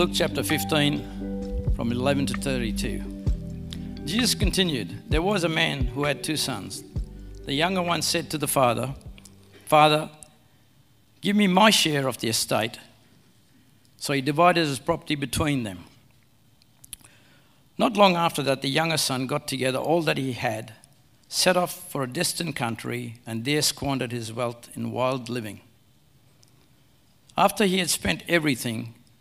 Luke chapter 15, from 11 to 32. Jesus continued There was a man who had two sons. The younger one said to the father, Father, give me my share of the estate. So he divided his property between them. Not long after that, the younger son got together all that he had, set off for a distant country, and there squandered his wealth in wild living. After he had spent everything,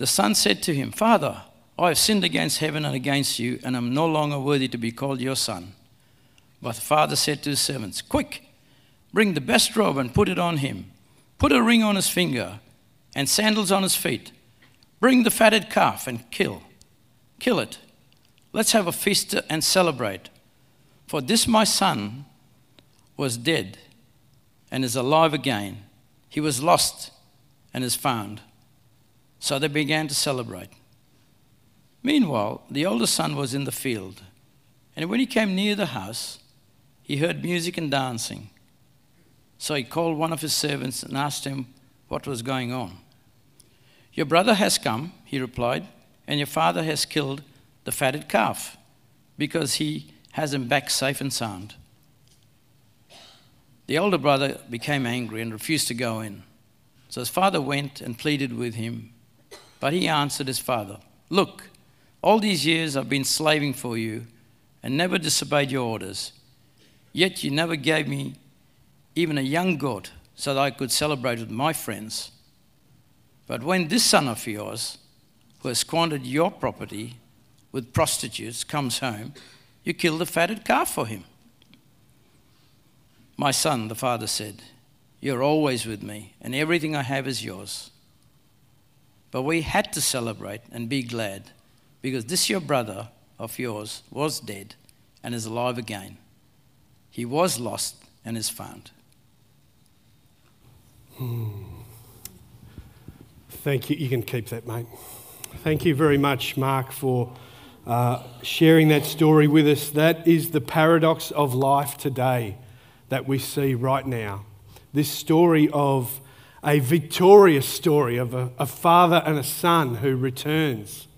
the son said to him, Father, I have sinned against heaven and against you, and am no longer worthy to be called your son. But the father said to his servants, Quick, bring the best robe and put it on him. Put a ring on his finger and sandals on his feet. Bring the fatted calf and kill. Kill it. Let's have a feast and celebrate. For this my son was dead and is alive again. He was lost and is found. So they began to celebrate. Meanwhile, the older son was in the field, and when he came near the house, he heard music and dancing. So he called one of his servants and asked him what was going on. Your brother has come, he replied, and your father has killed the fatted calf because he has him back safe and sound. The older brother became angry and refused to go in. So his father went and pleaded with him but he answered his father, Look, all these years I've been slaving for you and never disobeyed your orders. Yet you never gave me even a young goat so that I could celebrate with my friends. But when this son of yours, who has squandered your property with prostitutes, comes home, you kill the fatted calf for him. My son, the father said, You're always with me, and everything I have is yours. But we had to celebrate and be glad because this your brother of yours was dead and is alive again. He was lost and is found. Thank you. You can keep that, mate. Thank you very much, Mark, for uh, sharing that story with us. That is the paradox of life today that we see right now. This story of a victorious story of a, a, father and a son who returns.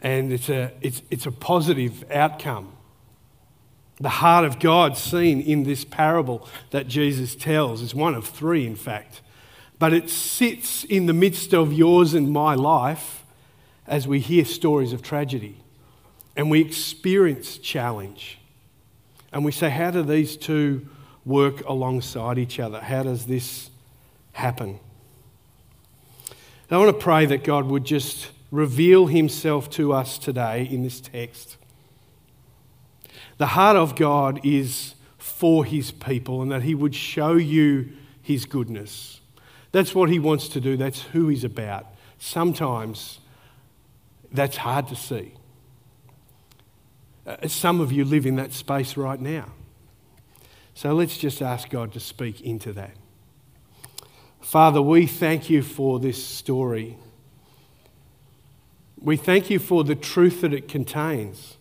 And it's a, it's, it's a positive outcome. The heart of God seen in this parable that Jesus tells is one of three, in fact. But it sits in the midst of yours and my life as we hear stories of tragedy and we experience challenge. And we say, how do these two work alongside each other? How does this happen. I want to pray that God would just reveal himself to us today in this text. The heart of God is for his people and that he would show you his goodness. That's what he wants to do, that's who he's about. Sometimes that's hard to see. Uh, some of you live in that space right now. So let's just ask God to speak into that. Father, we thank you for this story. We thank you for the truth that it contains.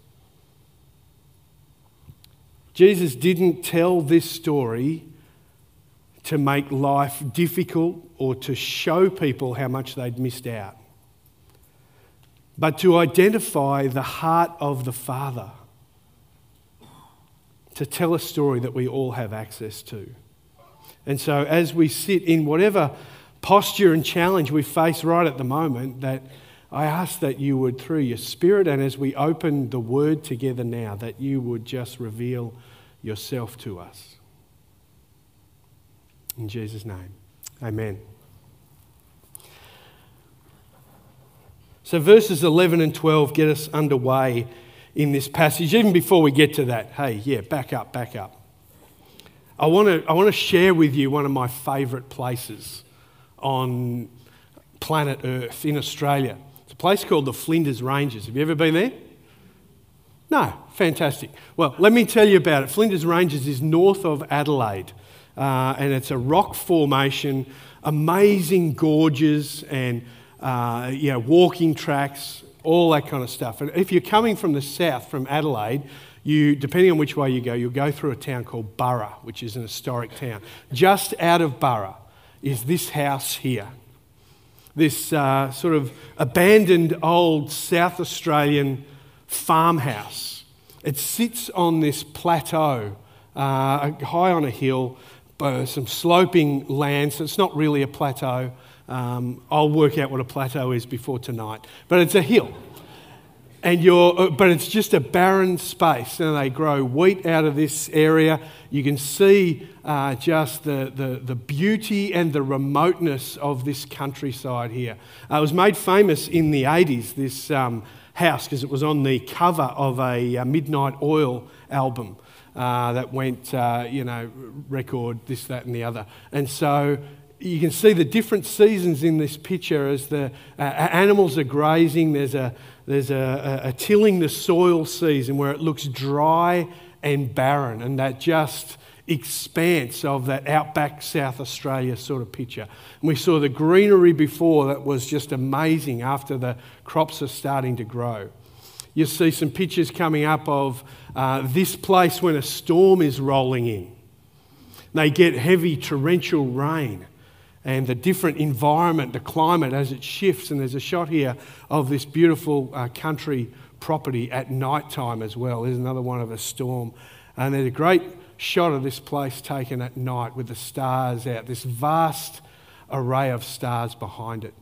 Jesus didn't tell this story to make life difficult or to show people how much they'd missed out, but to identify the heart of the Father, to tell a story that we all have access to. And so, as we sit in whatever posture and challenge we face right at the moment, that I ask that you would, through your Spirit, and as we open the Word together now, that you would just reveal yourself to us. In Jesus' name, amen. So, verses 11 and 12 get us underway in this passage. Even before we get to that, hey, yeah, back up, back up. I want to I want to share with you one of my favourite places on planet Earth in Australia. It's a place called the Flinders Ranges. Have you ever been there? No, fantastic. Well, let me tell you about it. Flinders Ranges is north of Adelaide, uh, and it's a rock formation, amazing gorges and uh, you know, walking tracks, all that kind of stuff. And if you're coming from the south, from Adelaide, you, depending on which way you go, you'll go through a town called Burra, which is an historic town. Just out of Burra is this house here. This uh, sort of abandoned old South Australian farmhouse. It sits on this plateau, uh, high on a hill, uh, some sloping land, so it's not really a plateau. Um, I'll work out what a plateau is before tonight. But it's a hill. And you're, uh, but it's just a barren space. And they grow wheat out of this area. You can see uh, just the, the, the, beauty and the remoteness of this countryside here. Uh, it was made famous in the 80s, this um, house, because it was on the cover of a, a Midnight Oil album. Uh, that went, uh, you know, record, this, that, and the other. And so you can see the different seasons in this picture as the uh, animals are grazing. There's, a, there's a, a, tilling the soil season where it looks dry and barren, and that just expanse of that outback South Australia sort of picture. And we saw the greenery before that was just amazing after the crops are starting to grow. You'll see some pictures coming up of uh, this place when a storm is rolling in. They get heavy torrential rain and the different environment, the climate as it shifts. And there's a shot here of this beautiful uh, country property at night time as well. There's another one of a storm. And there's a great shot of this place taken at night with the stars out, this vast array of stars behind it.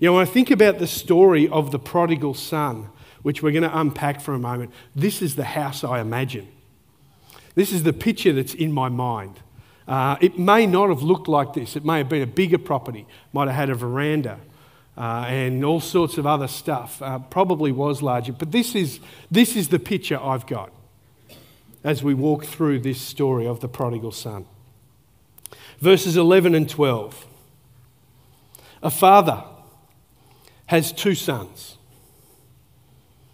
You know, when I think about the story of the prodigal son, which we're going to unpack for a moment, this is the house I imagine. This is the picture that's in my mind. Uh, it may not have looked like this. It may have been a bigger property, might have had a veranda uh, and all sorts of other stuff. Uh, probably was larger. But this is, this is the picture I've got as we walk through this story of the prodigal son. Verses 11 and 12. A father has two sons.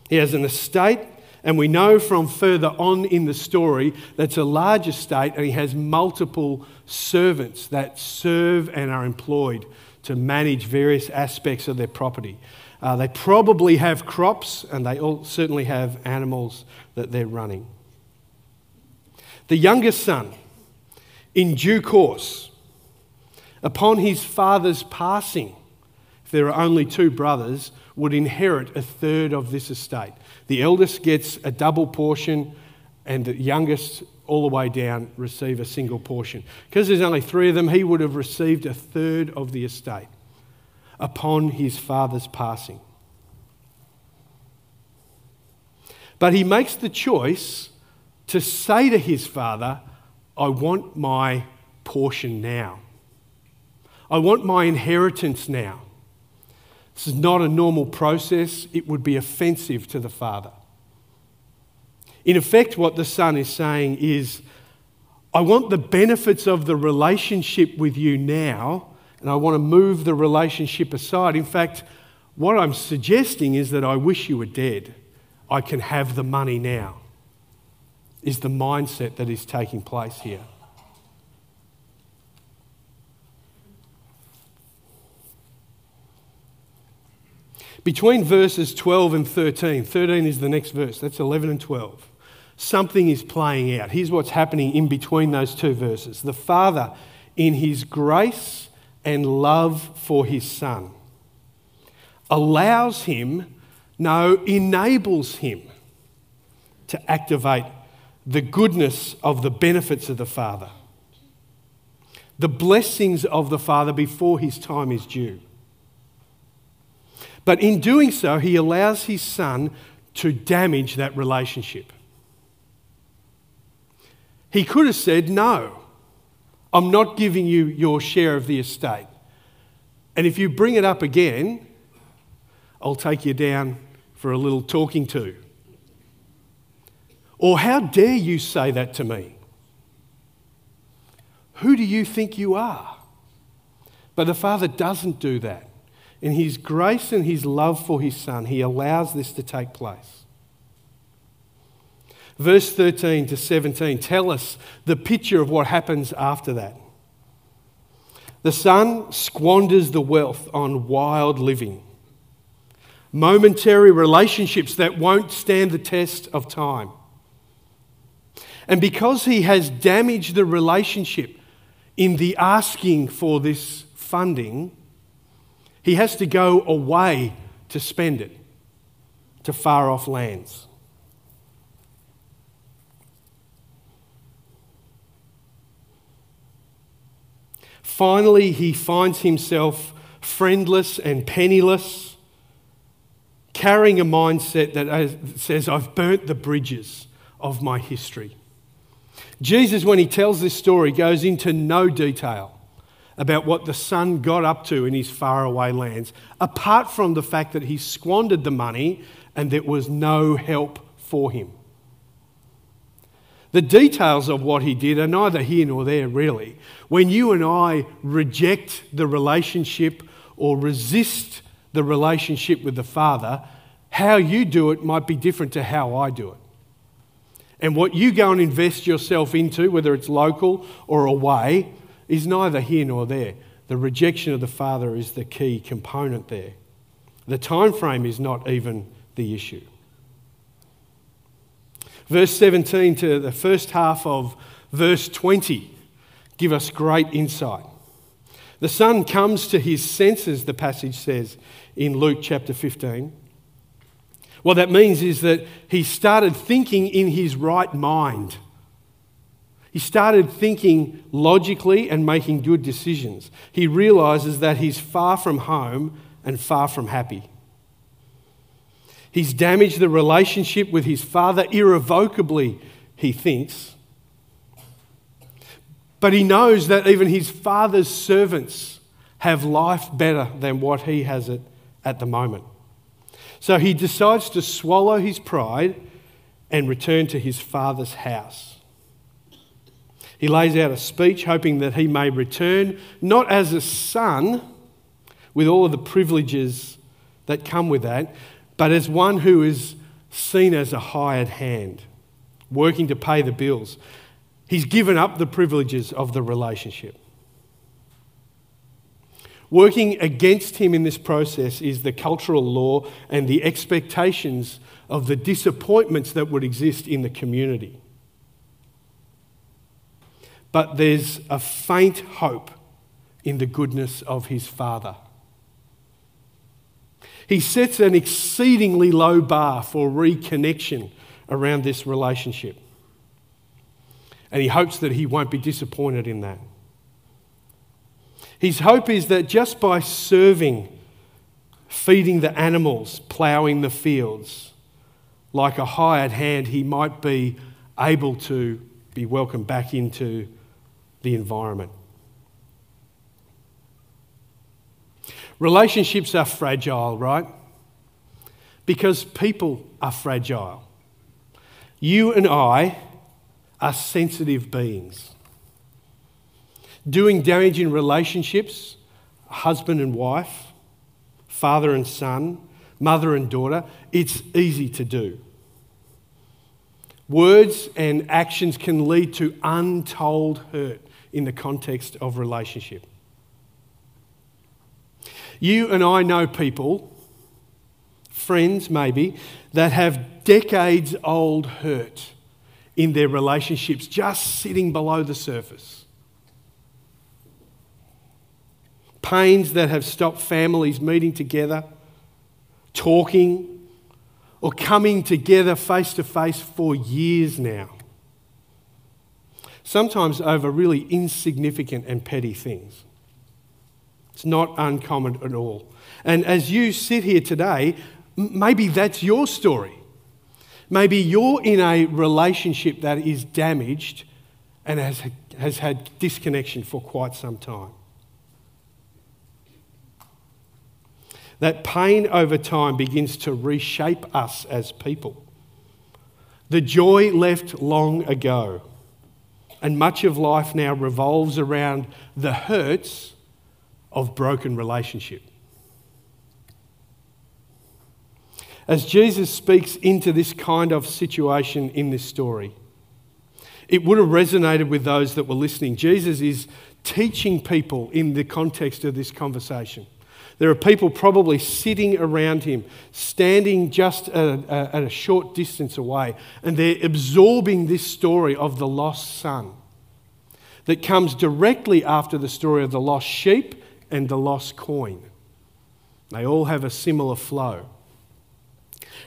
He has an estate and we know from further on in the story that's a large estate and he has multiple servants that serve and are employed to manage various aspects of their property. Uh, they probably have crops and they all, certainly have animals that they're running. The youngest son, in due course, upon his father's passing, if there are only two brothers, would inherit a third of this estate. The eldest gets a double portion, and the youngest, all the way down, receive a single portion. Because there's only three of them, he would have received a third of the estate upon his father's passing. But he makes the choice to say to his father, I want my portion now. I want my inheritance now. This is not a normal process, it would be offensive to the father. In effect, what the son is saying is, I want the benefits of the relationship with you now, and I want to move the relationship aside. In fact, what I'm suggesting is that I wish you were dead. I can have the money now, is the mindset that is taking place here. Between verses 12 and 13, 13 is the next verse, that's 11 and 12. Something is playing out. Here's what's happening in between those two verses. The Father, in his grace and love for his Son, allows him, no, enables him to activate the goodness of the benefits of the Father, the blessings of the Father before his time is due. But in doing so, he allows his son to damage that relationship. He could have said, No, I'm not giving you your share of the estate. And if you bring it up again, I'll take you down for a little talking to. Or how dare you say that to me? Who do you think you are? But the Father doesn't do that. In His grace and His love for His Son, He allows this to take place. Verse 13 to 17 tell us the picture of what happens after that. The son squanders the wealth on wild living, momentary relationships that won't stand the test of time. And because he has damaged the relationship in the asking for this funding, he has to go away to spend it to far off lands. Finally, he finds himself friendless and penniless, carrying a mindset that says, I've burnt the bridges of my history. Jesus, when he tells this story, goes into no detail about what the son got up to in his faraway lands, apart from the fact that he squandered the money and there was no help for him. The details of what he did are neither here nor there, really. When you and I reject the relationship or resist the relationship with the Father, how you do it might be different to how I do it. And what you go and invest yourself into, whether it's local or away, is neither here nor there. The rejection of the Father is the key component there. The time frame is not even the issue. Verse 17 to the first half of verse 20 give us great insight. The son comes to his senses, the passage says in Luke chapter 15. What that means is that he started thinking in his right mind. He started thinking logically and making good decisions. He realizes that he's far from home and far from happy. He's damaged the relationship with his father irrevocably, he thinks. But he knows that even his father's servants have life better than what he has it at the moment. So he decides to swallow his pride and return to his father's house. He lays out a speech hoping that he may return not as a son with all of the privileges that come with that, but as one who is seen as a hired hand, working to pay the bills. He's given up the privileges of the relationship. Working against him in this process is the cultural law and the expectations of the disappointments that would exist in the community. But there's a faint hope in the goodness of his father. He sets an exceedingly low bar for reconnection around this relationship. And he hopes that he won't be disappointed in that. His hope is that just by serving, feeding the animals, ploughing the fields, like a hired hand, he might be able to be welcomed back into the environment. Relationships are fragile, right? Because people are fragile. You and I are sensitive beings. Doing damage in relationships, husband and wife, father and son, mother and daughter, it's easy to do. Words and actions can lead to untold hurt in the context of relationship. You and I know people, friends maybe, that have decades old hurt in their relationships just sitting below the surface. Pains that have stopped families meeting together, talking, or coming together face to face for years now. Sometimes over really insignificant and petty things. It's not uncommon at all. And as you sit here today, maybe that's your story. Maybe you're in a relationship that is damaged and has, has had disconnection for quite some time. That pain over time begins to reshape us as people. The joy left long ago, and much of life now revolves around the hurts of broken relationship. As Jesus speaks into this kind of situation in this story, it would have resonated with those that were listening. Jesus is teaching people in the context of this conversation. There are people probably sitting around him, standing just at a, at a, short distance away, and they're absorbing this story of the lost son that comes directly after the story of the lost sheep and the lost coin. They all have a similar flow.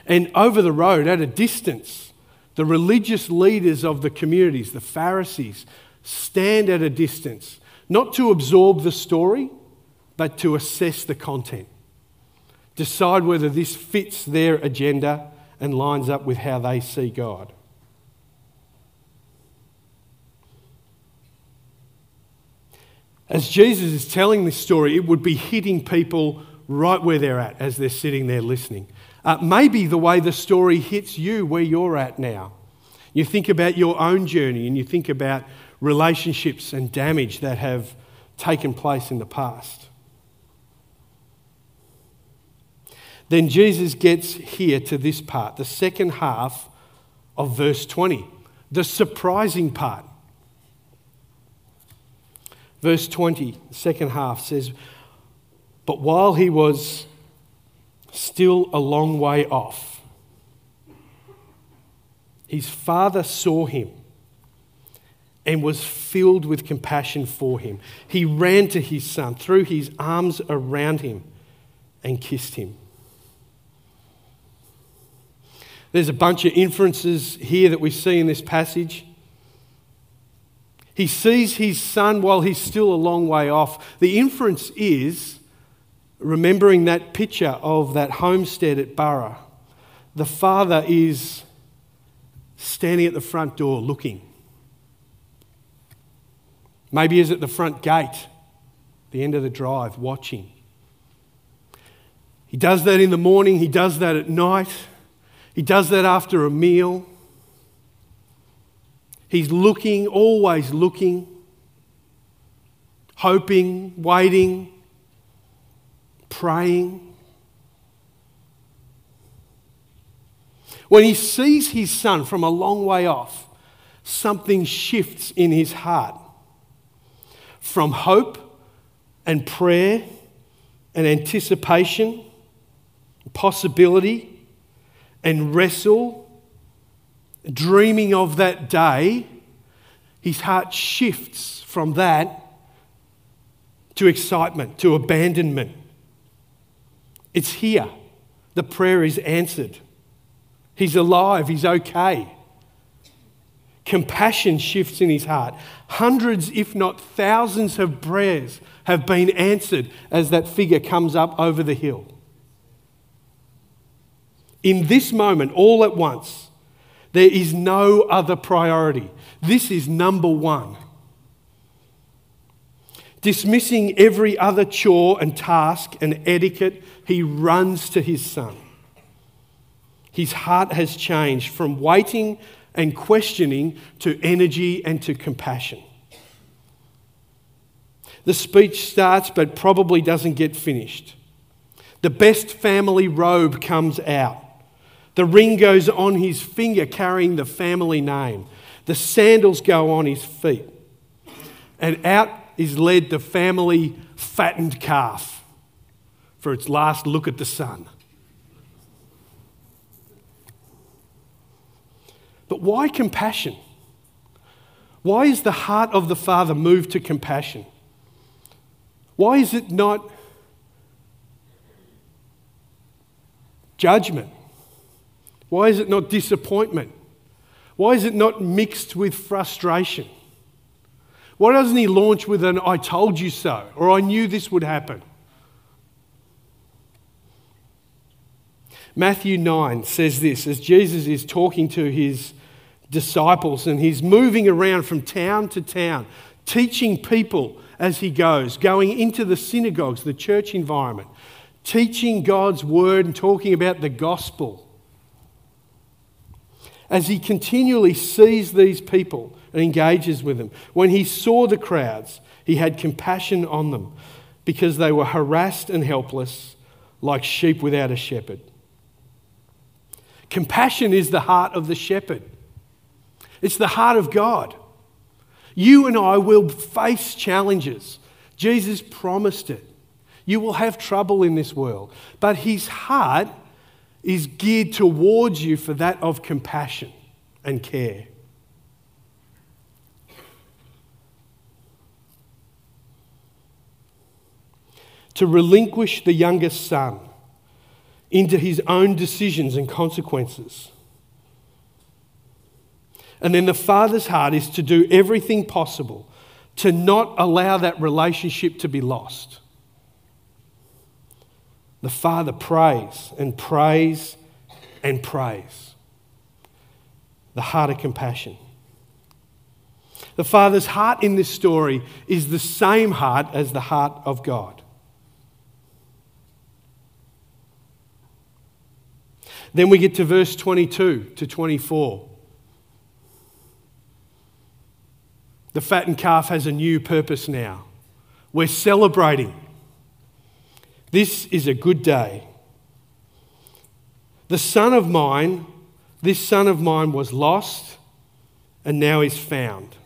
And over the road, at a distance, the religious leaders of the communities, the Pharisees, stand at a distance, not to absorb the story, but to assess the content. Decide whether this fits their agenda and lines up with how they see God. As Jesus is telling this story, it would be hitting people right where they're at as they're sitting there listening. Uh, maybe the way the story hits you where you're at now. You think about your own journey and you think about relationships and damage that have taken place in the past. Then Jesus gets here to this part, the second half of verse 20, the surprising part. Verse 20, the second half says, But while he was still a long way off. His father saw him and was filled with compassion for him. He ran to his son, threw his arms around him, and kissed him. There's a bunch of inferences here that we see in this passage. He sees his son while he's still a long way off. The inference is remembering that picture of that homestead at Burra, the father is standing at the front door looking. Maybe he's at the front gate, the end of the drive, watching. He does that in the morning, he does that at night, he does that after a meal. He's looking, always looking, hoping, waiting praying. When he sees his son from a long way off, something shifts in his heart from hope and prayer and anticipation, possibility and wrestle, dreaming of that day. His heart shifts from that to excitement, to abandonment, it's here. The prayer is answered. He's alive. He's okay. Compassion shifts in his heart. Hundreds, if not thousands, of prayers have been answered as that figure comes up over the hill. In this moment, all at once, there is no other priority. This is number one. Dismissing every other chore and task and etiquette he runs to his son. His heart has changed from waiting and questioning to energy and to compassion. The speech starts but probably doesn't get finished. The best family robe comes out. The ring goes on his finger carrying the family name. The sandals go on his feet. And out is led the family fattened calf for its last look at the sun. But why compassion? Why is the heart of the Father moved to compassion? Why is it not judgment? Why is it not disappointment? Why is it not mixed with frustration? Why doesn't he launch with an I told you so or I knew this would happen? Matthew 9 says this as Jesus is talking to his disciples and he's moving around from town to town, teaching people as he goes, going into the synagogues, the church environment, teaching God's word and talking about the gospel. As he continually sees these people and engages with them, when he saw the crowds, he had compassion on them because they were harassed and helpless like sheep without a shepherd. Compassion is the heart of the shepherd, it's the heart of God. You and I will face challenges. Jesus promised it. You will have trouble in this world, but his heart is geared towards you for that of compassion and care. To relinquish the youngest son into his own decisions and consequences. And then the father's heart is to do everything possible to not allow that relationship to be lost. The father prays and prays and prays. The heart of compassion. The father's heart in this story is the same heart as the heart of God. Then we get to verse 22 to 24. The fattened calf has a new purpose now. We're celebrating. This is a good day. The son of mine, this son of mine was lost and now is found.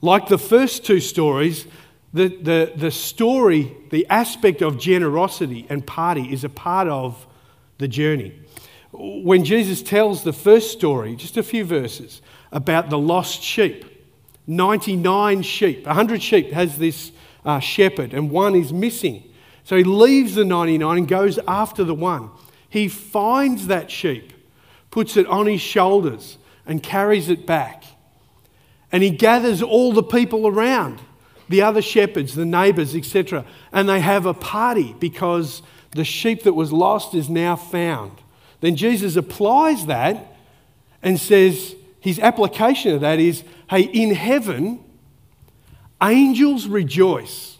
Like the first two stories, the, the, the story, the aspect of generosity and party is a part of the journey. When Jesus tells the first story, just a few verses, about the lost sheep, 99 sheep, 100 sheep has this uh, shepherd, and one is missing. So he leaves the 99 and goes after the one. He finds that sheep, puts it on his shoulders, and carries it back. And he gathers all the people around, the other shepherds, the neighbours, etc., and they have a party because the sheep that was lost is now found. Then Jesus applies that and says, his application of that is hey, in heaven, angels rejoice.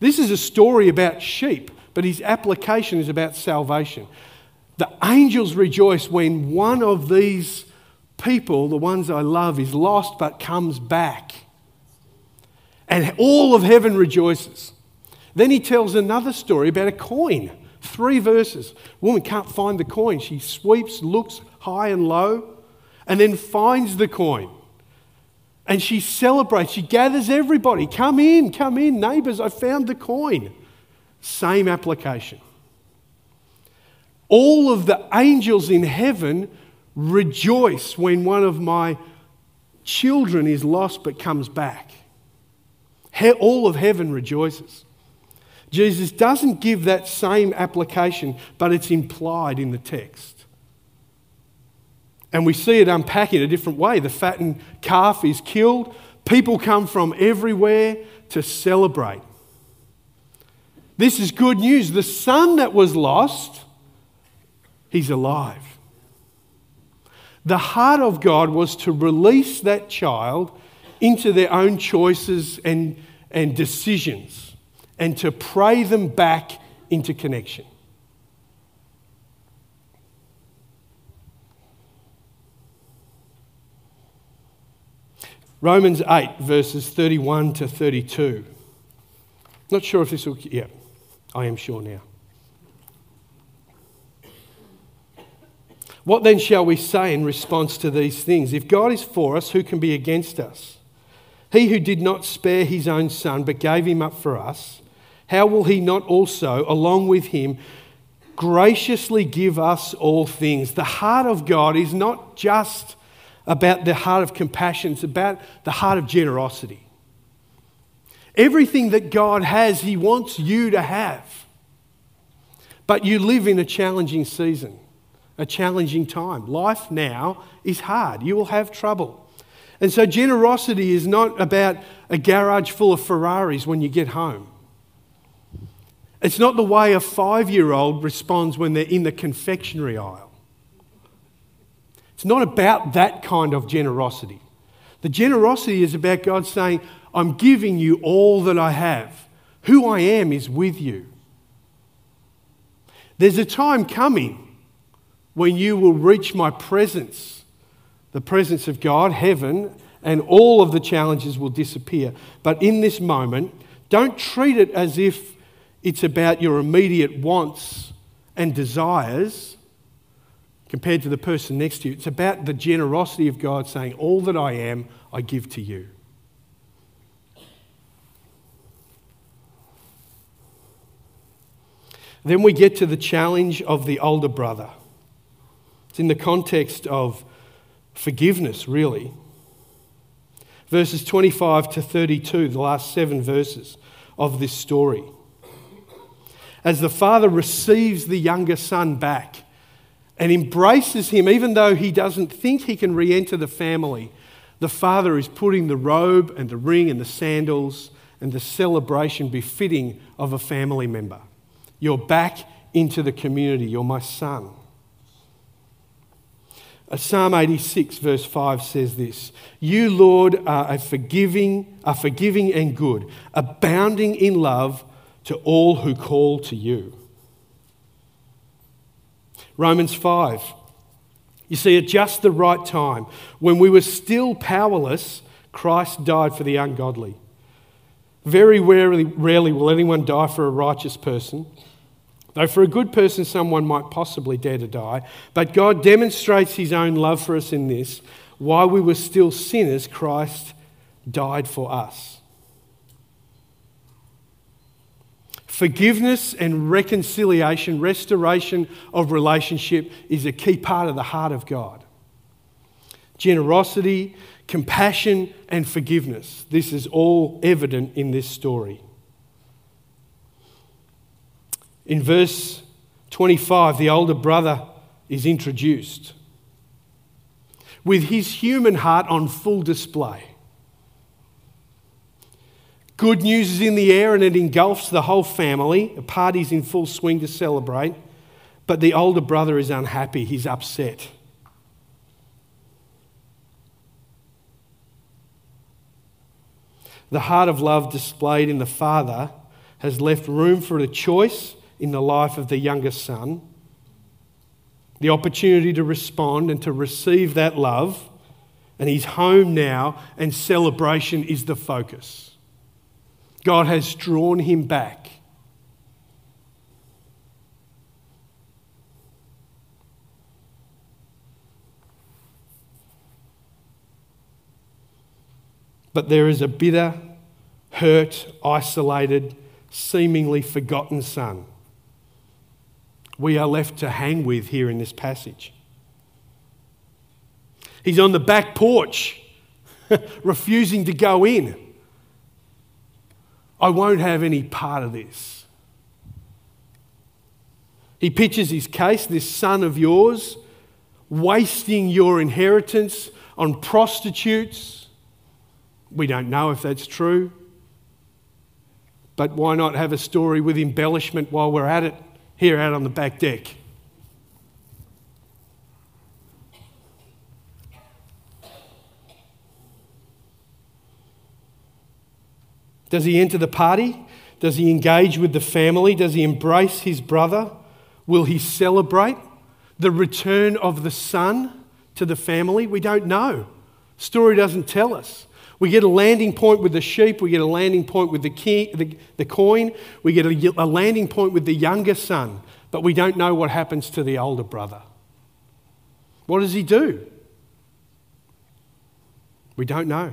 This is a story about sheep, but his application is about salvation. The angels rejoice when one of these people, the ones I love, is lost but comes back. And all of heaven rejoices. Then he tells another story about a coin. Three verses. Woman can't find the coin. She sweeps, looks high and low, and then finds the coin. And she celebrates. She gathers everybody. Come in, come in, neighbours, I found the coin. Same application. All of the angels in heaven rejoice when one of my children is lost but comes back. All of heaven rejoices. Jesus doesn't give that same application, but it's implied in the text. And we see it unpack in a different way. The fattened calf is killed, people come from everywhere to celebrate. This is good news. The son that was lost, he's alive. The heart of God was to release that child into their own choices and, and decisions and to pray them back into connection. Romans 8, verses 31 to 32. Not sure if this will. Yeah, I am sure now. What then shall we say in response to these things? If God is for us, who can be against us? He who did not spare his own son, but gave him up for us how will he not also, along with him, graciously give us all things? The heart of God is not just about the heart of compassion, it's about the heart of generosity. Everything that God has, He wants you to have. But you live in a challenging season, a challenging time. Life now is hard. You will have trouble. And so, generosity is not about a garage full of Ferraris when you get home. It's not the way a five year old responds when they're in the confectionery aisle. It's not about that kind of generosity. The generosity is about God saying, I'm giving you all that I have. Who I am is with you. There's a time coming when you will reach my presence, the presence of God, heaven, and all of the challenges will disappear. But in this moment, don't treat it as if it's about your immediate wants and desires compared to the person next to you. It's about the generosity of God saying, All that I am, I give to you. Then we get to the challenge of the older brother. It's in the context of forgiveness, really. Verses 25 to 32, the last seven verses of this story. As the father receives the younger son back and embraces him, even though he doesn't think he can re enter the family, the father is putting the robe and the ring and the sandals and the celebration befitting of a family member. You're back into the community. You're my son. Uh, Psalm 86, verse 5 says this You, Lord, are a forgiving, are forgiving and good, abounding in love to all who call to you. Romans 5. You see, at just the right time, when we were still powerless, Christ died for the ungodly. Very rarely, rarely will anyone die for a righteous person. Though for a good person, someone might possibly dare to die. But God demonstrates his own love for us in this while we were still sinners, Christ died for us. Forgiveness and reconciliation, restoration of relationship is a key part of the heart of God. Generosity, compassion, and forgiveness. This is all evident in this story. In verse 25, the older brother is introduced with his human heart on full display. Good news is in the air and it engulfs the whole family. A party's in full swing to celebrate. But the older brother is unhappy, he's upset. The heart of love displayed in the father has left room for a choice in the life of the youngest son, the opportunity to respond and to receive that love. And he's home now, and celebration is the focus. God has drawn him back. But there is a bitter, hurt, isolated, seemingly forgotten son we are left to hang with here in this passage. He's on the back porch, refusing to go in. I won't have any part of this. He pitches his case this son of yours, wasting your inheritance on prostitutes. We don't know if that's true. But why not have a story with embellishment while we're at it? here out on the back deck. Does he enter the party? Does he engage with the family? Does he embrace his brother? Will he celebrate the return of the son to the family? We don't know. Story doesn't tell us. We get a landing point with the sheep, we get a landing point with the, key, the, the coin, we get a, a landing point with the younger son, but we don't know what happens to the older brother. What does he do? We don't know.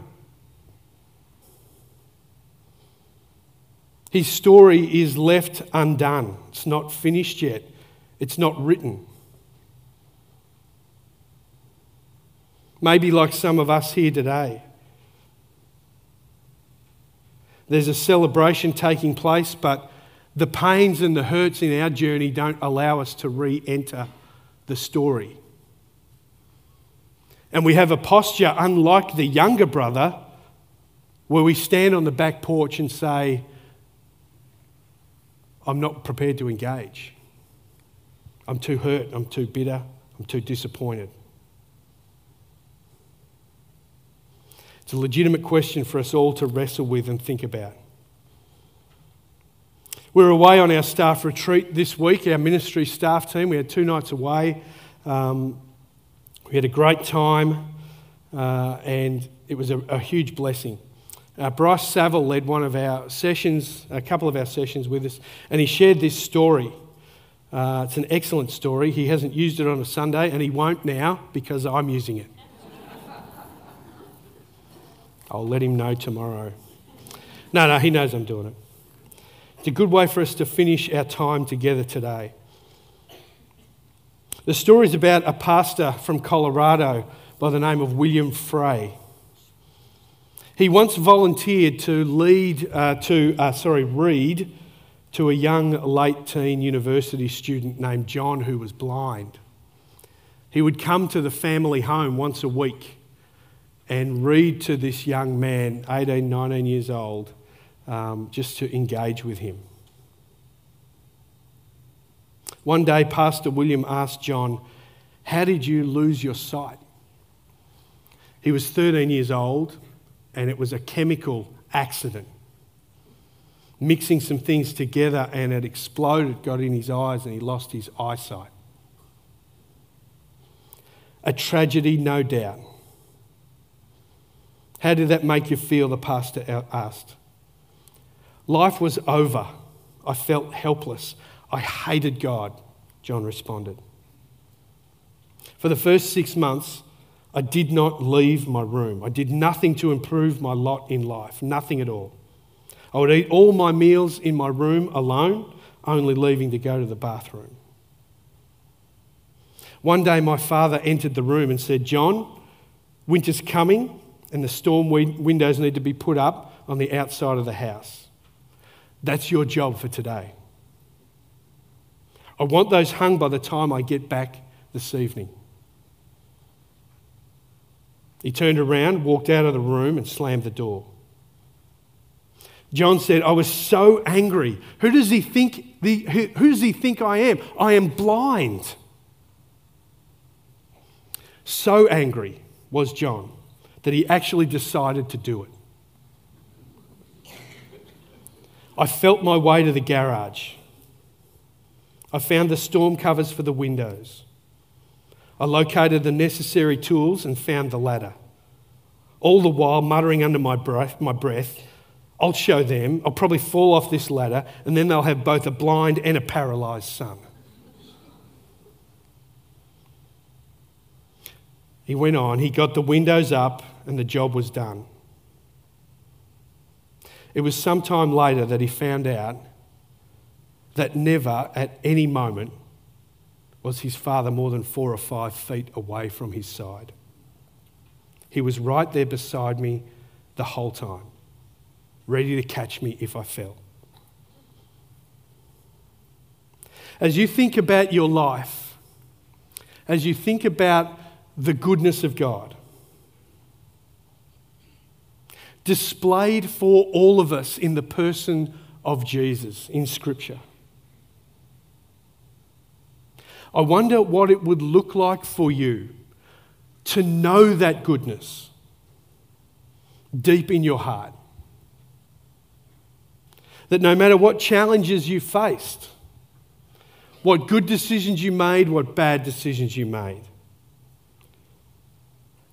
His story is left undone. It's not finished yet. It's not written. Maybe like some of us here today. There's a celebration taking place, but the pains and the hurts in our journey don't allow us to re enter the story. And we have a posture unlike the younger brother, where we stand on the back porch and say, I'm not prepared to engage. I'm too hurt, I'm too bitter, I'm too disappointed. It's a legitimate question for us all to wrestle with and think about. We were away on our staff retreat this week, our ministry staff team. We had two nights away. Um, we had a great time, uh, and it was a, a huge blessing. Uh, Bryce Saville led one of our sessions, a couple of our sessions with us, and he shared this story. Uh, it's an excellent story. He hasn't used it on a Sunday, and he won't now because I'm using it. I'll let him know tomorrow. No, no, he knows I'm doing it. It's a good way for us to finish our time together today. The story is about a pastor from Colorado by the name of William Frey. He once volunteered to lead, uh, to uh, sorry, read to a young late teen university student named John who was blind. He would come to the family home once a week and read to this young man, 18, 19 years old, um, just to engage with him. One day, Pastor William asked John, How did you lose your sight? He was 13 years old, and it was a chemical accident. Mixing some things together, and it exploded, got in his eyes, and he lost his eyesight. A tragedy, no doubt. How did that make you feel? The pastor asked. Life was over. I felt helpless. I hated God, John responded. For the first six months, I did not leave my room. I did nothing to improve my lot in life, nothing at all. I would eat all my meals in my room alone, only leaving to go to the bathroom. One day, my father entered the room and said, John, winter's coming and the storm windows need to be put up on the outside of the house. That's your job for today. I want those hung by the time I get back this evening. He turned around, walked out of the room, and slammed the door. John said, I was so angry. Who does he think, the, who, who does he think I am? I am blind. So angry was John that he actually decided to do it. I felt my way to the garage. I found the storm covers for the windows. I located the necessary tools and found the ladder. All the while muttering under my breath, my breath, I'll show them. I'll probably fall off this ladder, and then they'll have both a blind and a paralyzed son. He went on, he got the windows up, and the job was done. It was some time later that he found out that never at any moment was his father more than four or five feet away from his side. He was right there beside me the whole time, ready to catch me if I fell. As you think about your life, as you think about the goodness of God, displayed for all of us in the person of Jesus in Scripture. I wonder what it would look like for you to know that goodness deep in your heart. That no matter what challenges you faced, what good decisions you made, what bad decisions you made,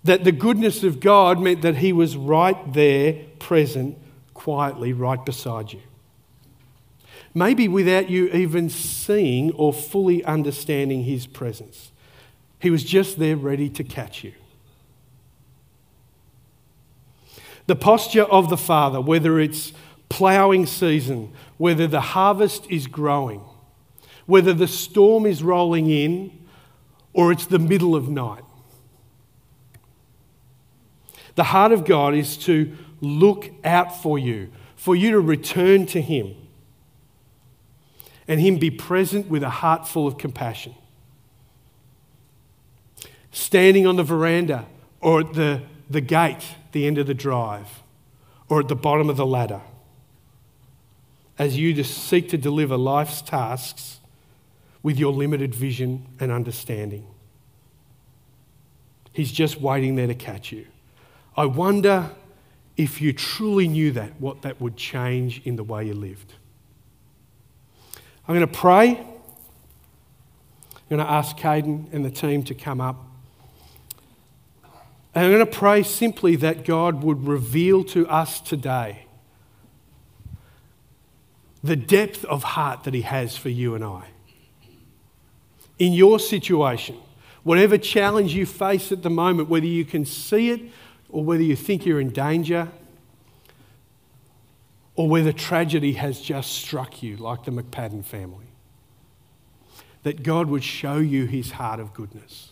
that the goodness of God meant that He was right there, present, quietly, right beside you. Maybe without you even seeing or fully understanding His presence. He was just there ready to catch you. The posture of the Father, whether it's ploughing season, whether the harvest is growing, whether the storm is rolling in, or it's the middle of night. The heart of God is to look out for you, for you to return to Him, and Him be present with a heart full of compassion. Standing on the veranda or at the, the gate, the end of the drive, or at the bottom of the ladder. as you just seek to deliver life's tasks with your limited vision and understanding. He's just waiting there to catch you. I wonder if you truly knew that, what that would change in the way you lived. I'm going to pray. I'm going to ask Caden and the team to come up. And I'm going to pray simply that God would reveal to us today the depth of heart that He has for you and I. In your situation, whatever challenge you face at the moment, whether you can see it or whether you think you're in danger, or whether tragedy has just struck you, like the McPadden family, that God would show you his heart of goodness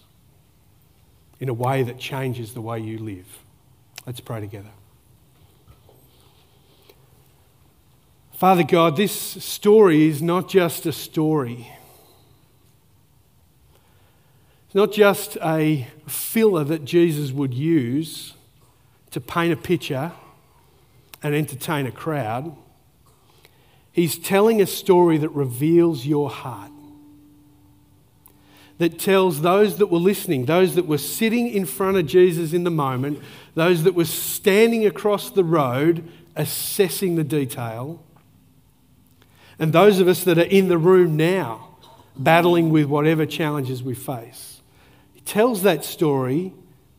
in a way that changes the way you live. Let's pray together. Father God, this story is not just a story. It's not just a filler that Jesus would use to paint a picture and entertain a crowd. He's telling a story that reveals your heart. That tells those that were listening, those that were sitting in front of Jesus in the moment, those that were standing across the road assessing the detail, and those of us that are in the room now battling with whatever challenges we face. He tells that story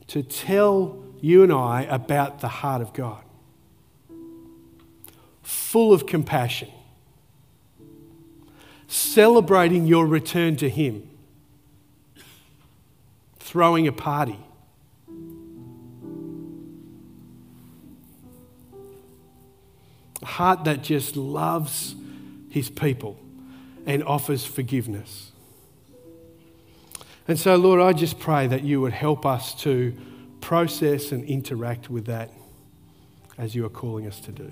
to tell you and I about the heart of God, full of compassion, celebrating your return to Him, throwing a party. A heart that just loves his people and offers forgiveness. And so, Lord, I just pray that you would help us to process and interact with that as you are calling us to do.